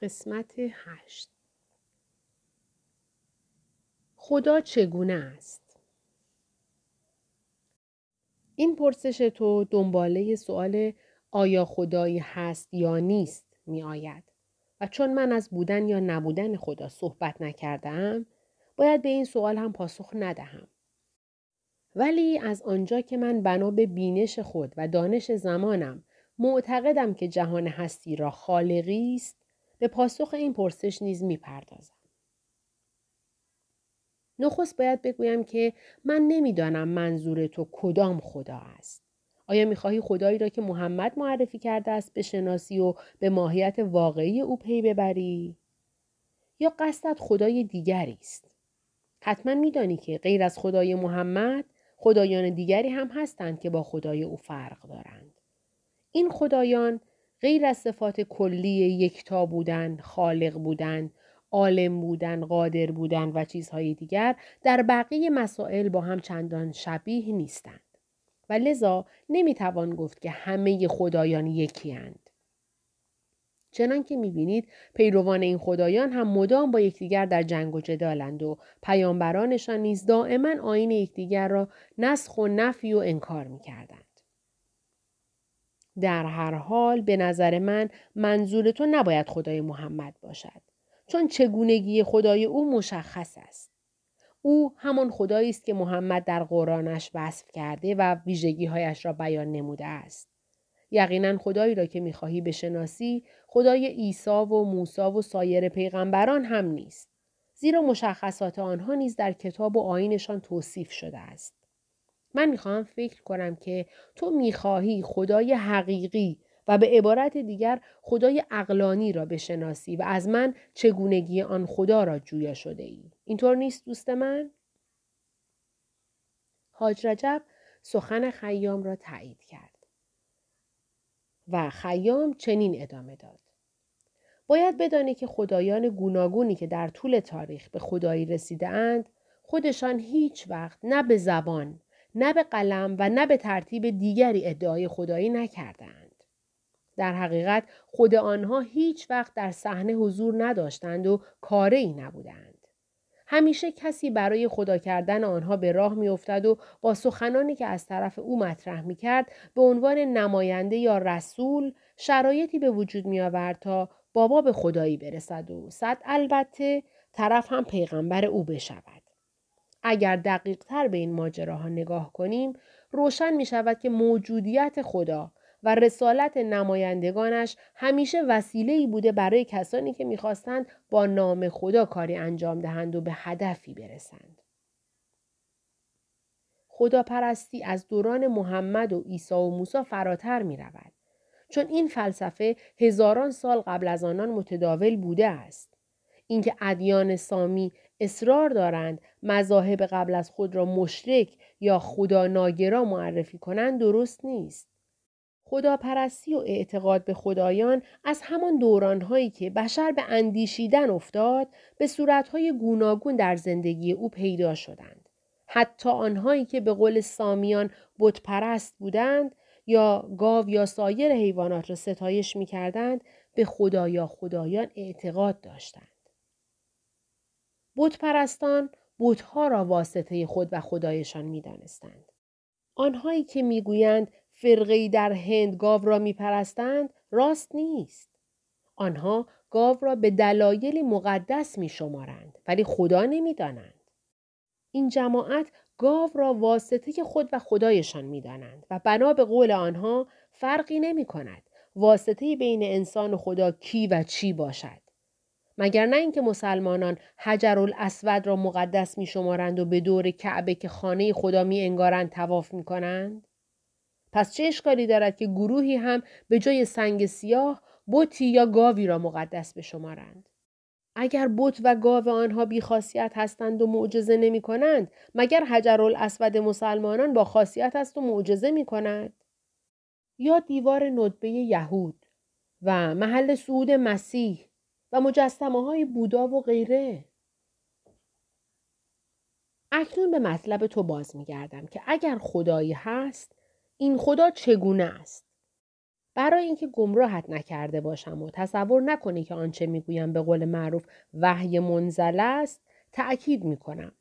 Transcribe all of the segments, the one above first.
قسمت هشت خدا چگونه است؟ این پرسش تو دنباله سوال آیا خدایی هست یا نیست می آید. و چون من از بودن یا نبودن خدا صحبت نکردم باید به این سوال هم پاسخ ندهم. ولی از آنجا که من بنا به بینش خود و دانش زمانم معتقدم که جهان هستی را خالقی است به پاسخ این پرسش نیز می‌پردازم. نخست باید بگویم که من نمی‌دانم منظور تو کدام خدا است. آیا می‌خواهی خدایی را که محمد معرفی کرده است بشناسی و به ماهیت واقعی او پی ببری؟ یا قصدت خدای دیگری است؟ حتما میدانی که غیر از خدای محمد خدایان دیگری هم هستند که با خدای او فرق دارند. این خدایان غیر از صفات کلی یکتا بودن، خالق بودن، عالم بودن، قادر بودن و چیزهای دیگر در بقیه مسائل با هم چندان شبیه نیستند. و لذا نمی‌توان گفت که همه خدایان یکی هند. چنان که می‌بینید پیروان این خدایان هم مدام با یکدیگر در جنگ و جدالند و پیامبرانشان نیز دائما آین یکدیگر را نسخ و نفی و انکار می‌کردند. در هر حال به نظر من منظور تو نباید خدای محمد باشد چون چگونگی خدای او مشخص است. او همان خدایی است که محمد در قرآنش وصف کرده و ویژگیهایش را بیان نموده است. یقینا خدایی را که می‌خواهی بشناسی خدای عیسی و موسی و سایر پیغمبران هم نیست زیرا مشخصات آنها نیز در کتاب و آینشان توصیف شده است. من می‌خواهم فکر کنم که تو می‌خواهی خدای حقیقی و به عبارت دیگر خدای اقلانی را بشناسی و از من چگونگی آن خدا را جویا شده ای. اینطور نیست دوست من؟ حاج رجب سخن خیام را تایید کرد. و خیام چنین ادامه داد. باید بدانی که خدایان گوناگونی که در طول تاریخ به خدایی رسیده اند خودشان هیچ وقت نه به زبان نه به قلم و نه به ترتیب دیگری ادعای خدایی نکردند. در حقیقت خود آنها هیچ وقت در صحنه حضور نداشتند و کاره ای نبودند. همیشه کسی برای خدا کردن آنها به راه میافتد و با سخنانی که از طرف او مطرح می کرد به عنوان نماینده یا رسول شرایطی به وجود می آورد تا بابا به خدایی برسد و صد البته طرف هم پیغمبر او بشود. اگر دقیق تر به این ماجراها نگاه کنیم روشن می شود که موجودیت خدا و رسالت نمایندگانش همیشه وسیله ای بوده برای کسانی که می‌خواستند با نام خدا کاری انجام دهند و به هدفی برسند. خدا پرستی از دوران محمد و عیسی و موسی فراتر می رود. چون این فلسفه هزاران سال قبل از آنان متداول بوده است. اینکه ادیان سامی اصرار دارند مذاهب قبل از خود را مشرک یا خدا ناگرا معرفی کنند درست نیست. خداپرستی و اعتقاد به خدایان از همان دورانهایی که بشر به اندیشیدن افتاد به صورتهای گوناگون در زندگی او پیدا شدند. حتی آنهایی که به قول سامیان بتپرست بودند یا گاو یا سایر حیوانات را ستایش می کردند به خدا یا خدایان اعتقاد داشتند. بت پرستان بتها را واسطه خود و خدایشان می دانستند. آنهایی که می‌گویند فرقی در هند گاو را می پرستند راست نیست. آنها گاو را به دلایلی مقدس می شمارند ولی خدا نمی دانند. این جماعت گاو را واسطه خود و خدایشان می دانند و بنا به قول آنها فرقی نمی کند. واسطه بین انسان و خدا کی و چی باشد. مگر نه اینکه مسلمانان حجر الاسود را مقدس می شمارند و به دور کعبه که خانه خدا می انگارند تواف می کنند؟ پس چه اشکالی دارد که گروهی هم به جای سنگ سیاه بوتی یا گاوی را مقدس بشمارند؟ اگر بت و گاو آنها بیخاصیت هستند و معجزه نمی کنند مگر حجر الاسود مسلمانان با خاصیت است و معجزه می کند؟ یا دیوار ندبه یهود و محل سعود مسیح و مجسمه های بودا و غیره. اکنون به مطلب تو باز می گردم که اگر خدایی هست این خدا چگونه است؟ برای اینکه گمراهت نکرده باشم و تصور نکنی که آنچه می‌گویم به قول معروف وحی منزل است تأکید می‌کنم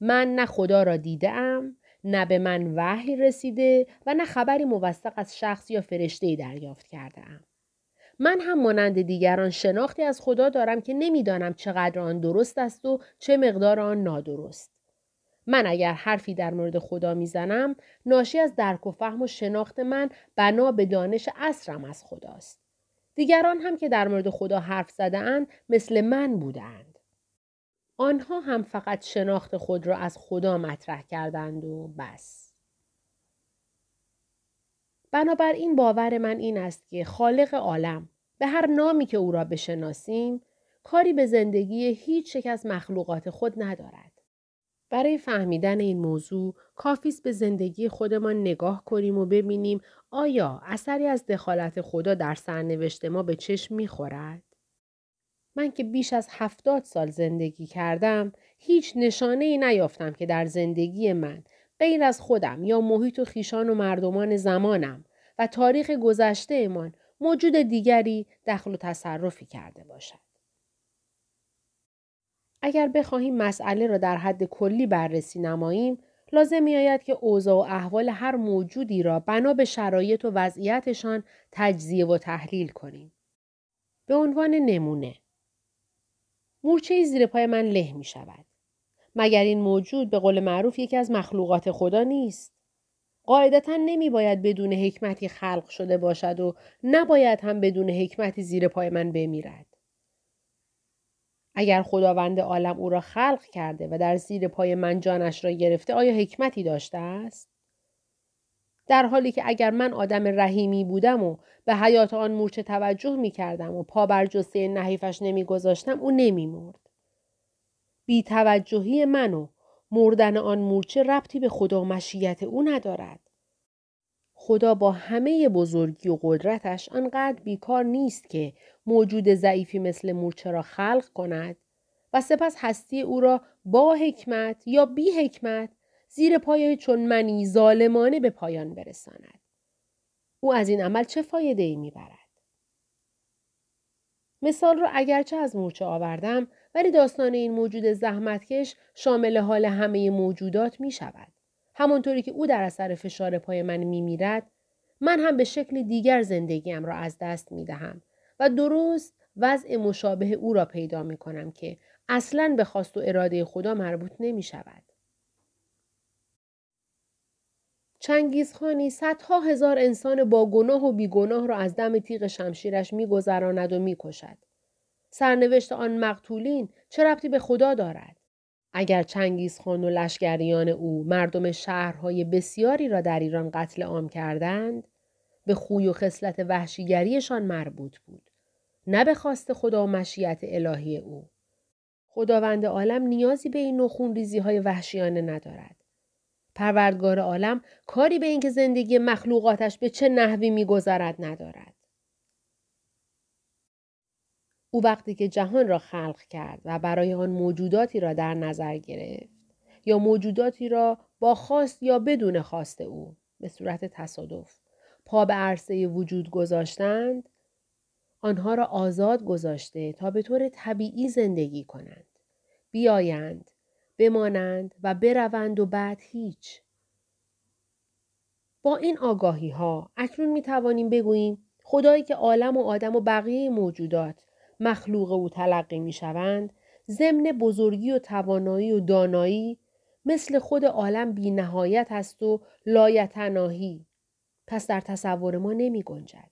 من نه خدا را دیدم نه به من وحی رسیده و نه خبری موثق از شخص یا فرشته دریافت کرده ام. من هم مانند دیگران شناختی از خدا دارم که نمی‌دانم چقدر آن درست است و چه مقدار آن نادرست. من اگر حرفی در مورد خدا می‌زنم ناشی از درک و فهم و شناخت من بنا به دانش اصرم از خداست. دیگران هم که در مورد خدا حرف زدهاند مثل من بودند. آنها هم فقط شناخت خود را از خدا مطرح کردند و بس. بنابراین باور من این است که خالق عالم به هر نامی که او را بشناسیم کاری به زندگی هیچ یک از مخلوقات خود ندارد. برای فهمیدن این موضوع کافیست به زندگی خودمان نگاه کنیم و ببینیم آیا اثری از دخالت خدا در سرنوشت ما به چشم می‌خورد؟ من که بیش از هفتاد سال زندگی کردم هیچ نشانه ای نیافتم که در زندگی من غیر از خودم یا محیط و خیشان و مردمان زمانم و تاریخ گذشته من موجود دیگری دخل و تصرفی کرده باشد. اگر بخواهیم مسئله را در حد کلی بررسی نماییم لازم می آید که اوضاع و احوال هر موجودی را بنا به شرایط و وضعیتشان تجزیه و تحلیل کنیم. به عنوان نمونه مورچه زیر پای من له می شود. مگر این موجود به قول معروف یکی از مخلوقات خدا نیست. قاعدتا نمی باید بدون حکمتی خلق شده باشد و نباید هم بدون حکمتی زیر پای من بمیرد. اگر خداوند عالم او را خلق کرده و در زیر پای من جانش را گرفته آیا حکمتی داشته است؟ در حالی که اگر من آدم رحیمی بودم و به حیات آن مورچه توجه می کردم و پا بر جسته نحیفش نمی گذاشتم او نمی مرد. بی توجهی من و مردن آن مورچه ربطی به خدا مشیت او ندارد. خدا با همه بزرگی و قدرتش آنقدر بیکار نیست که موجود ضعیفی مثل مورچه را خلق کند و سپس هستی او را با حکمت یا بی حکمت زیر پای چون منی ظالمانه به پایان برساند. او از این عمل چه فایده ای می‌برد؟ مثال را اگرچه از مورچه آوردم ولی داستان این موجود زحمتکش شامل حال همه موجودات می شود. همانطوری که او در اثر فشار پای من می میرد من هم به شکل دیگر زندگیم را از دست می دهم و درست وضع مشابه او را پیدا می کنم که اصلا به خواست و اراده خدا مربوط نمی شود. چنگیزخانی صدها هزار انسان با گناه و بیگناه را از دم تیغ شمشیرش میگذراند و می‌کشد سرنوشت آن مقتولین چه ربطی به خدا دارد؟ اگر چنگیزخان و لشکریان او مردم شهرهای بسیاری را در ایران قتل عام کردند به خوی و خصلت وحشیگریشان مربوط بود نه به خواست خدا و مشیت الهی او. خداوند عالم نیازی به این نخون ریزی های وحشیانه ندارد. پروردگار عالم کاری به اینکه زندگی مخلوقاتش به چه نحوی میگذرد ندارد. او وقتی که جهان را خلق کرد و برای آن موجوداتی را در نظر گرفت یا موجوداتی را با خواست یا بدون خواست او به صورت تصادف پا به عرصه وجود گذاشتند آنها را آزاد گذاشته تا به طور طبیعی زندگی کنند بیایند بمانند و بروند و بعد هیچ. با این آگاهی ها اکنون می توانیم بگوییم خدایی که عالم و آدم و بقیه موجودات مخلوق او تلقی می شوند ضمن بزرگی و توانایی و دانایی مثل خود عالم بی نهایت است و لایتناهی پس در تصور ما نمی گنجد.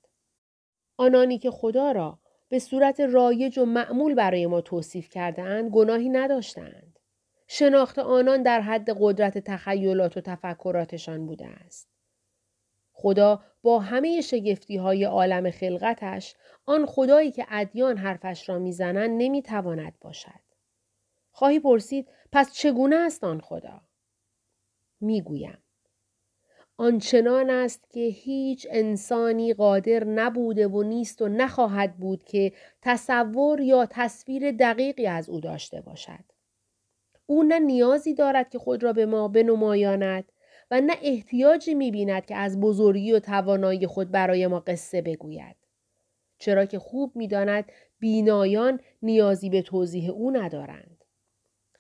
آنانی که خدا را به صورت رایج و معمول برای ما توصیف کرده اند گناهی نداشتند. شناخت آنان در حد قدرت تخیلات و تفکراتشان بوده است. خدا با همه شگفتی های عالم خلقتش آن خدایی که ادیان حرفش را می‌زنند نمی‌تواند باشد. خواهی پرسید پس چگونه است آن خدا؟ می‌گویم. آنچنان است که هیچ انسانی قادر نبوده و نیست و نخواهد بود که تصور یا تصویر دقیقی از او داشته باشد. او نه نیازی دارد که خود را به ما بنمایاند و نه احتیاجی می بیند که از بزرگی و توانایی خود برای ما قصه بگوید. چرا که خوب می داند بینایان نیازی به توضیح او ندارند.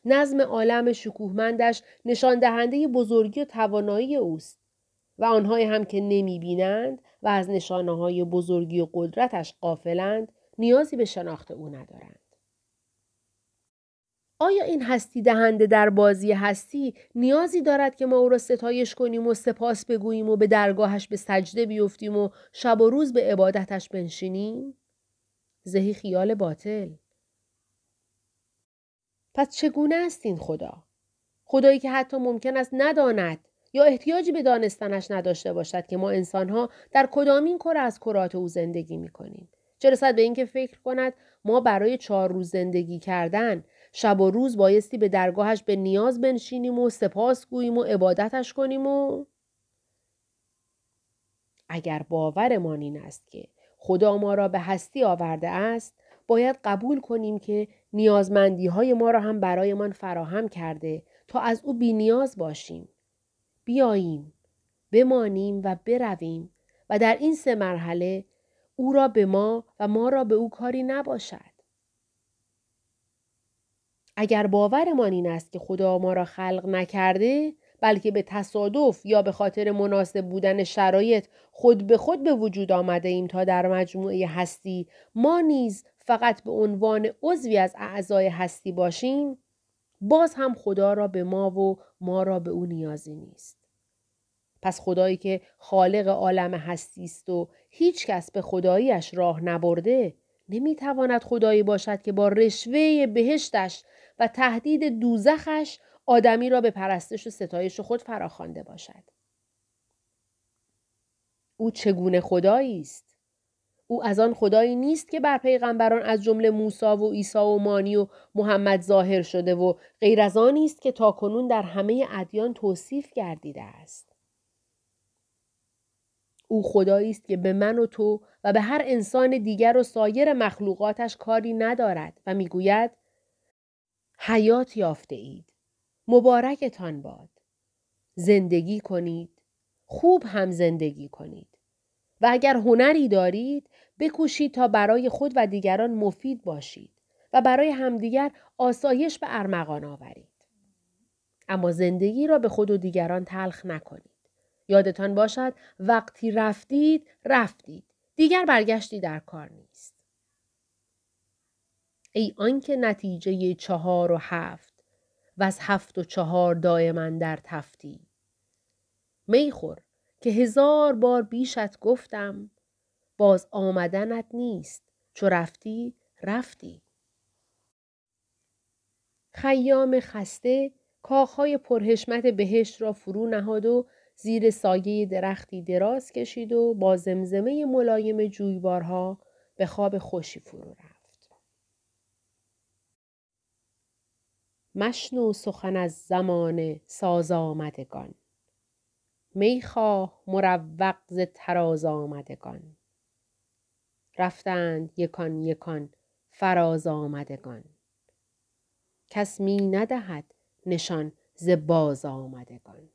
نظم عالم شکوهمندش نشان دهنده بزرگی و توانایی اوست و آنهایی هم که نمی بینند و از نشانه های بزرگی و قدرتش قافلند نیازی به شناخت او ندارند. آیا این هستی دهنده در بازی هستی نیازی دارد که ما او را ستایش کنیم و سپاس بگوییم و به درگاهش به سجده بیفتیم و شب و روز به عبادتش بنشینیم؟ زهی خیال باطل. پس چگونه است این خدا؟ خدایی که حتی ممکن است نداند یا احتیاجی به دانستنش نداشته باشد که ما انسانها در کدامین کره از کرات او زندگی می کنیم. چه رسد به اینکه فکر کند ما برای چهار روز زندگی کردن شب و روز بایستی به درگاهش به نیاز بنشینیم و سپاس گوییم و عبادتش کنیم و اگر باورمان این است که خدا ما را به هستی آورده است باید قبول کنیم که نیازمندی های ما را هم برایمان فراهم کرده تا از او بی نیاز باشیم. بیاییم، بمانیم و برویم و در این سه مرحله او را به ما و ما را به او کاری نباشد. اگر باورمان این است که خدا ما را خلق نکرده بلکه به تصادف یا به خاطر مناسب بودن شرایط خود به خود به وجود آمده ایم تا در مجموعه هستی ما نیز فقط به عنوان عضوی از اعضای هستی باشیم باز هم خدا را به ما و ما را به او نیازی نیست. پس خدایی که خالق عالم هستی است و هیچ کس به خداییش راه نبرده نمی‌تواند خدایی باشد که با رشوه بهشتش و تهدید دوزخش آدمی را به پرستش و ستایش خود فراخوانده باشد. او چگونه خدایی است؟ او از آن خدایی نیست که بر پیغمبران از جمله موسی و عیسی و مانی و محمد ظاهر شده و غیر از آن است که تاکنون در همه ادیان توصیف گردیده است. او خدایی است که به من و تو و به هر انسان دیگر و سایر مخلوقاتش کاری ندارد و می‌گوید حیات یافته اید. مبارکتان باد. زندگی کنید. خوب هم زندگی کنید. و اگر هنری دارید بکوشید تا برای خود و دیگران مفید باشید و برای همدیگر آسایش به ارمغان آورید. اما زندگی را به خود و دیگران تلخ نکنید. یادتان باشد وقتی رفتید رفتید. دیگر برگشتی در کار نیست. ای آنکه نتیجه چهار و هفت و از هفت و چهار دائما در تفتی. میخور که هزار بار بیشت گفتم باز آمدنت نیست چو رفتی رفتی. خیام خسته کاخهای پرهشمت بهشت را فرو نهاد و زیر سایه درختی دراز کشید و با زمزمه ملایم جویبارها به خواب خوشی فرو رفت. مشنو سخن از زمان ساز آمدگان. می‌خواه مروق ز تراز آمدگان. رفتند یکان یکان فراز آمدگان. کس می ندهد نشان ز باز آمدگان.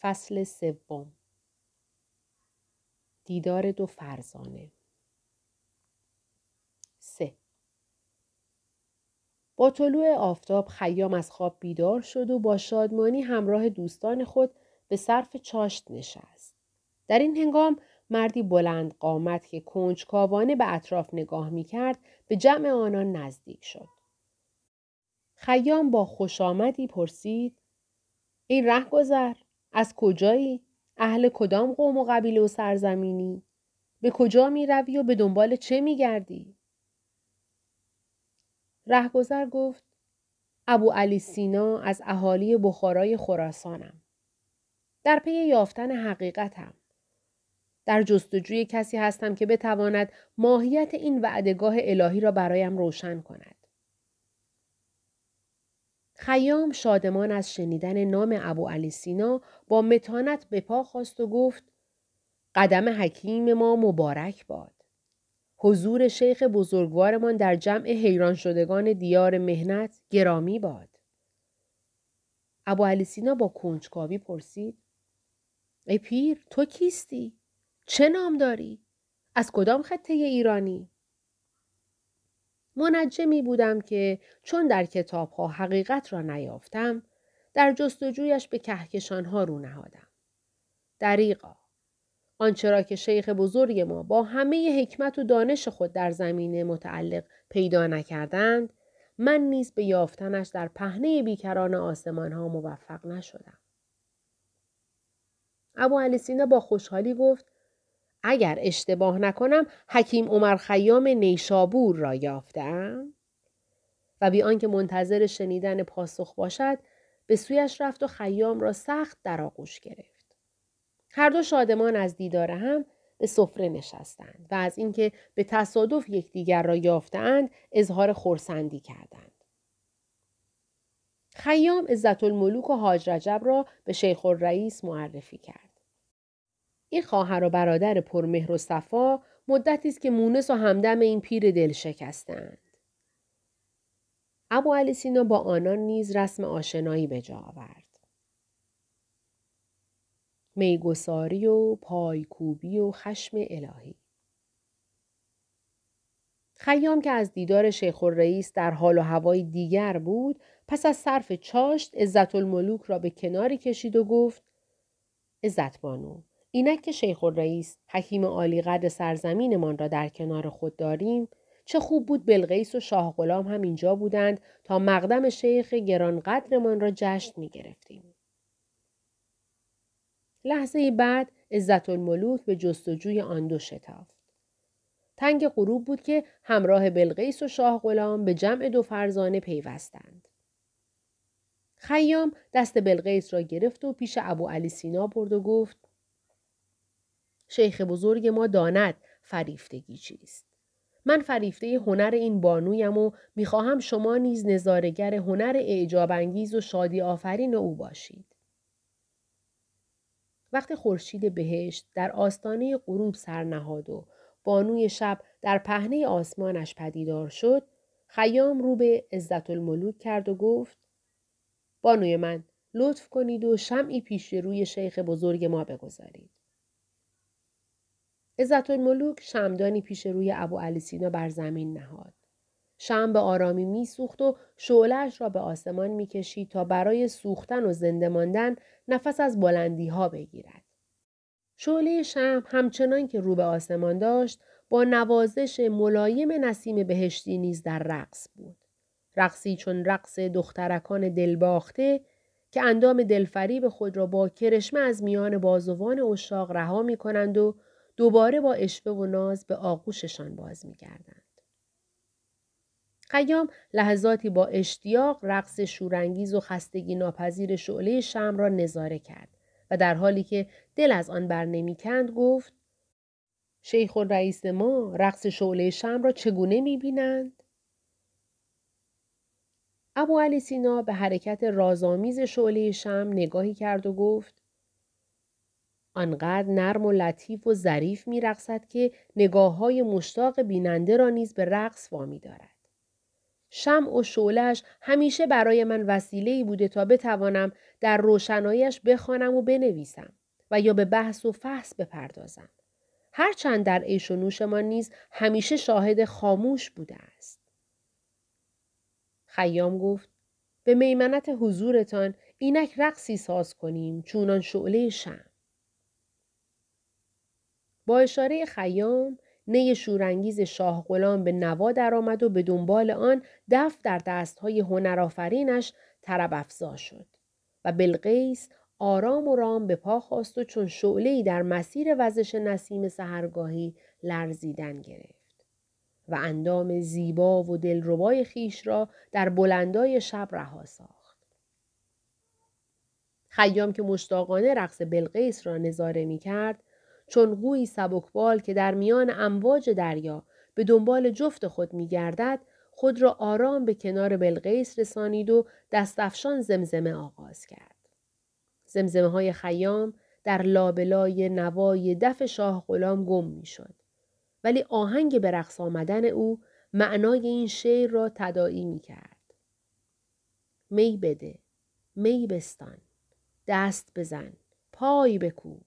فصل سوم دیدار دو فرزانه سه طلوع آفتاب خیام از خواب بیدار شد و با شادمانی همراه دوستان خود به صرف چاشت نشست. در این هنگام مردی بلند قامت که کنجکاوانه به اطراف نگاه می کرد به جمع آنان نزدیک شد. خیام با خوش آمدی پرسید این ره گذر از کجایی؟ اهل کدام قوم و قبیله و سرزمینی؟ به کجا می روی و به دنبال چه می گردی؟ رهگذر گفت ابو علی سینا از اهالی بخارای خراسانم. در پی یافتن حقیقتم. در جستجوی کسی هستم که بتواند ماهیت این وعدگاه الهی را برایم روشن کند. خیام شادمان از شنیدن نام ابو علی سینا با متانت به پا خواست و گفت قدم حکیم ما مبارک باد. حضور شیخ بزرگوارمان در جمع حیران شدگان دیار مهنت گرامی باد. ابو علی سینا با کنجکاوی پرسید ای پیر تو کیستی؟ چه نام داری؟ از کدام خطه ایرانی؟ منجمی بودم که چون در کتابها حقیقت را نیافتم در جستجویش به کهکشانها رو نهادم. دریقا آنچه را که شیخ بزرگ ما با همه حکمت و دانش خود در زمینه متعلق پیدا نکردند من نیز به یافتنش در پهنه بیکران آسمان ها موفق نشدم. ابو علی سینا با خوشحالی گفت اگر اشتباه نکنم حکیم عمر خیام نیشابور را یافتم و بی آنکه منتظر شنیدن پاسخ باشد به سویش رفت و خیام را سخت در آغوش گرفت هر دو شادمان از دیدار هم به سفره نشستند و از اینکه به تصادف یکدیگر را یافتند اظهار خورسندی کردند خیام عزت الملوک و حاج رجب را به شیخ الرئیس معرفی کرد این خواهر و برادر پرمهر و صفا مدتی است که مونس و همدم این پیر دل شکستند. ابو علی سینا با آنان نیز رسم آشنایی به جا آورد. میگساری و پایکوبی و خشم الهی. خیام که از دیدار شیخ الرئیس در حال و هوای دیگر بود پس از صرف چاشت عزت الملوک را به کناری کشید و گفت عزت بانو اینک که شیخ الرئیس حکیم عالی قدر سرزمینمان را در کنار خود داریم چه خوب بود بلغیس و شاه غلام هم اینجا بودند تا مقدم شیخ گرانقدرمان را جشن می گرفتیم. لحظه بعد عزت الملوک به جستجوی آن دو شتافت. تنگ غروب بود که همراه بلغیس و شاه غلام به جمع دو فرزانه پیوستند. خیام دست بلغیس را گرفت و پیش ابو علی سینا برد و گفت شیخ بزرگ ما داند فریفتگی چیست. من فریفته هنر این بانویم و می‌خواهم شما نیز نظارگر هنر اعجاب انگیز و شادی آفرین او باشید. وقتی خورشید بهشت در آستانه غروب سرنهاد و بانوی شب در پهنه آسمانش پدیدار شد، خیام رو به عزت الملوک کرد و گفت بانوی من لطف کنید و شمعی پیش روی شیخ بزرگ ما بگذارید. عزت الملوک شمدانی پیش روی ابو علی سینا بر زمین نهاد. شم به آرامی میسوخت و شعلهاش را به آسمان می‌کشید تا برای سوختن و زنده ماندن نفس از بلندی ها بگیرد. شعله شم همچنان که رو به آسمان داشت با نوازش ملایم نسیم بهشتی نیز در رقص بود. رقصی چون رقص دخترکان دلباخته که اندام دلفریب خود را با کرشمه از میان بازوان اشاق رها می کنند و دوباره با اشوه و ناز به آغوششان باز میگردند. قیام لحظاتی با اشتیاق رقص شورانگیز و خستگی ناپذیر شعله شم را نظاره کرد و در حالی که دل از آن بر نمی‌کند گفت شیخ رئیس ما رقص شعله شم را چگونه می‌بینند؟ ابو علی سینا به حرکت رازآمیز شعله شم نگاهی کرد و گفت آنقدر نرم و لطیف و ظریف می رقصد که نگاه های مشتاق بیننده را نیز به رقص وامی دارد. شم و شولش همیشه برای من وسیله بوده تا بتوانم در روشنایش بخوانم و بنویسم و یا به بحث و فحص بپردازم. هرچند در عیش و نوشمان نیز همیشه شاهد خاموش بوده است. خیام گفت به میمنت حضورتان اینک رقصی ساز کنیم چونان شعله شم. با اشاره خیام نی شورانگیز شاه غلام به نوا درآمد و به دنبال آن دف در دستهای هنرآفرینش طرب افزا شد و بلقیس آرام و رام به پا خواست و چون شعله‌ای در مسیر وزش نسیم سهرگاهی لرزیدن گرفت و اندام زیبا و دلربای خیش را در بلندای شب رها ساخت. خیام که مشتاقانه رقص بلقیس را نظاره می کرد چون گویی سبکبال که در میان امواج دریا به دنبال جفت خود می گردد خود را آرام به کنار بلقیس رسانید و دستفشان زمزمه آغاز کرد. زمزمه های خیام در لابلای نوای دف شاه غلام گم می شد. ولی آهنگ به رقص آمدن او معنای این شعر را تداعی می کرد. می بده. می بستان دست بزن پای بکوب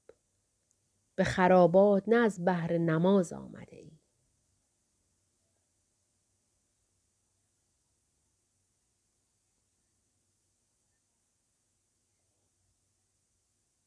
به خرابات نه از بهر نماز آمده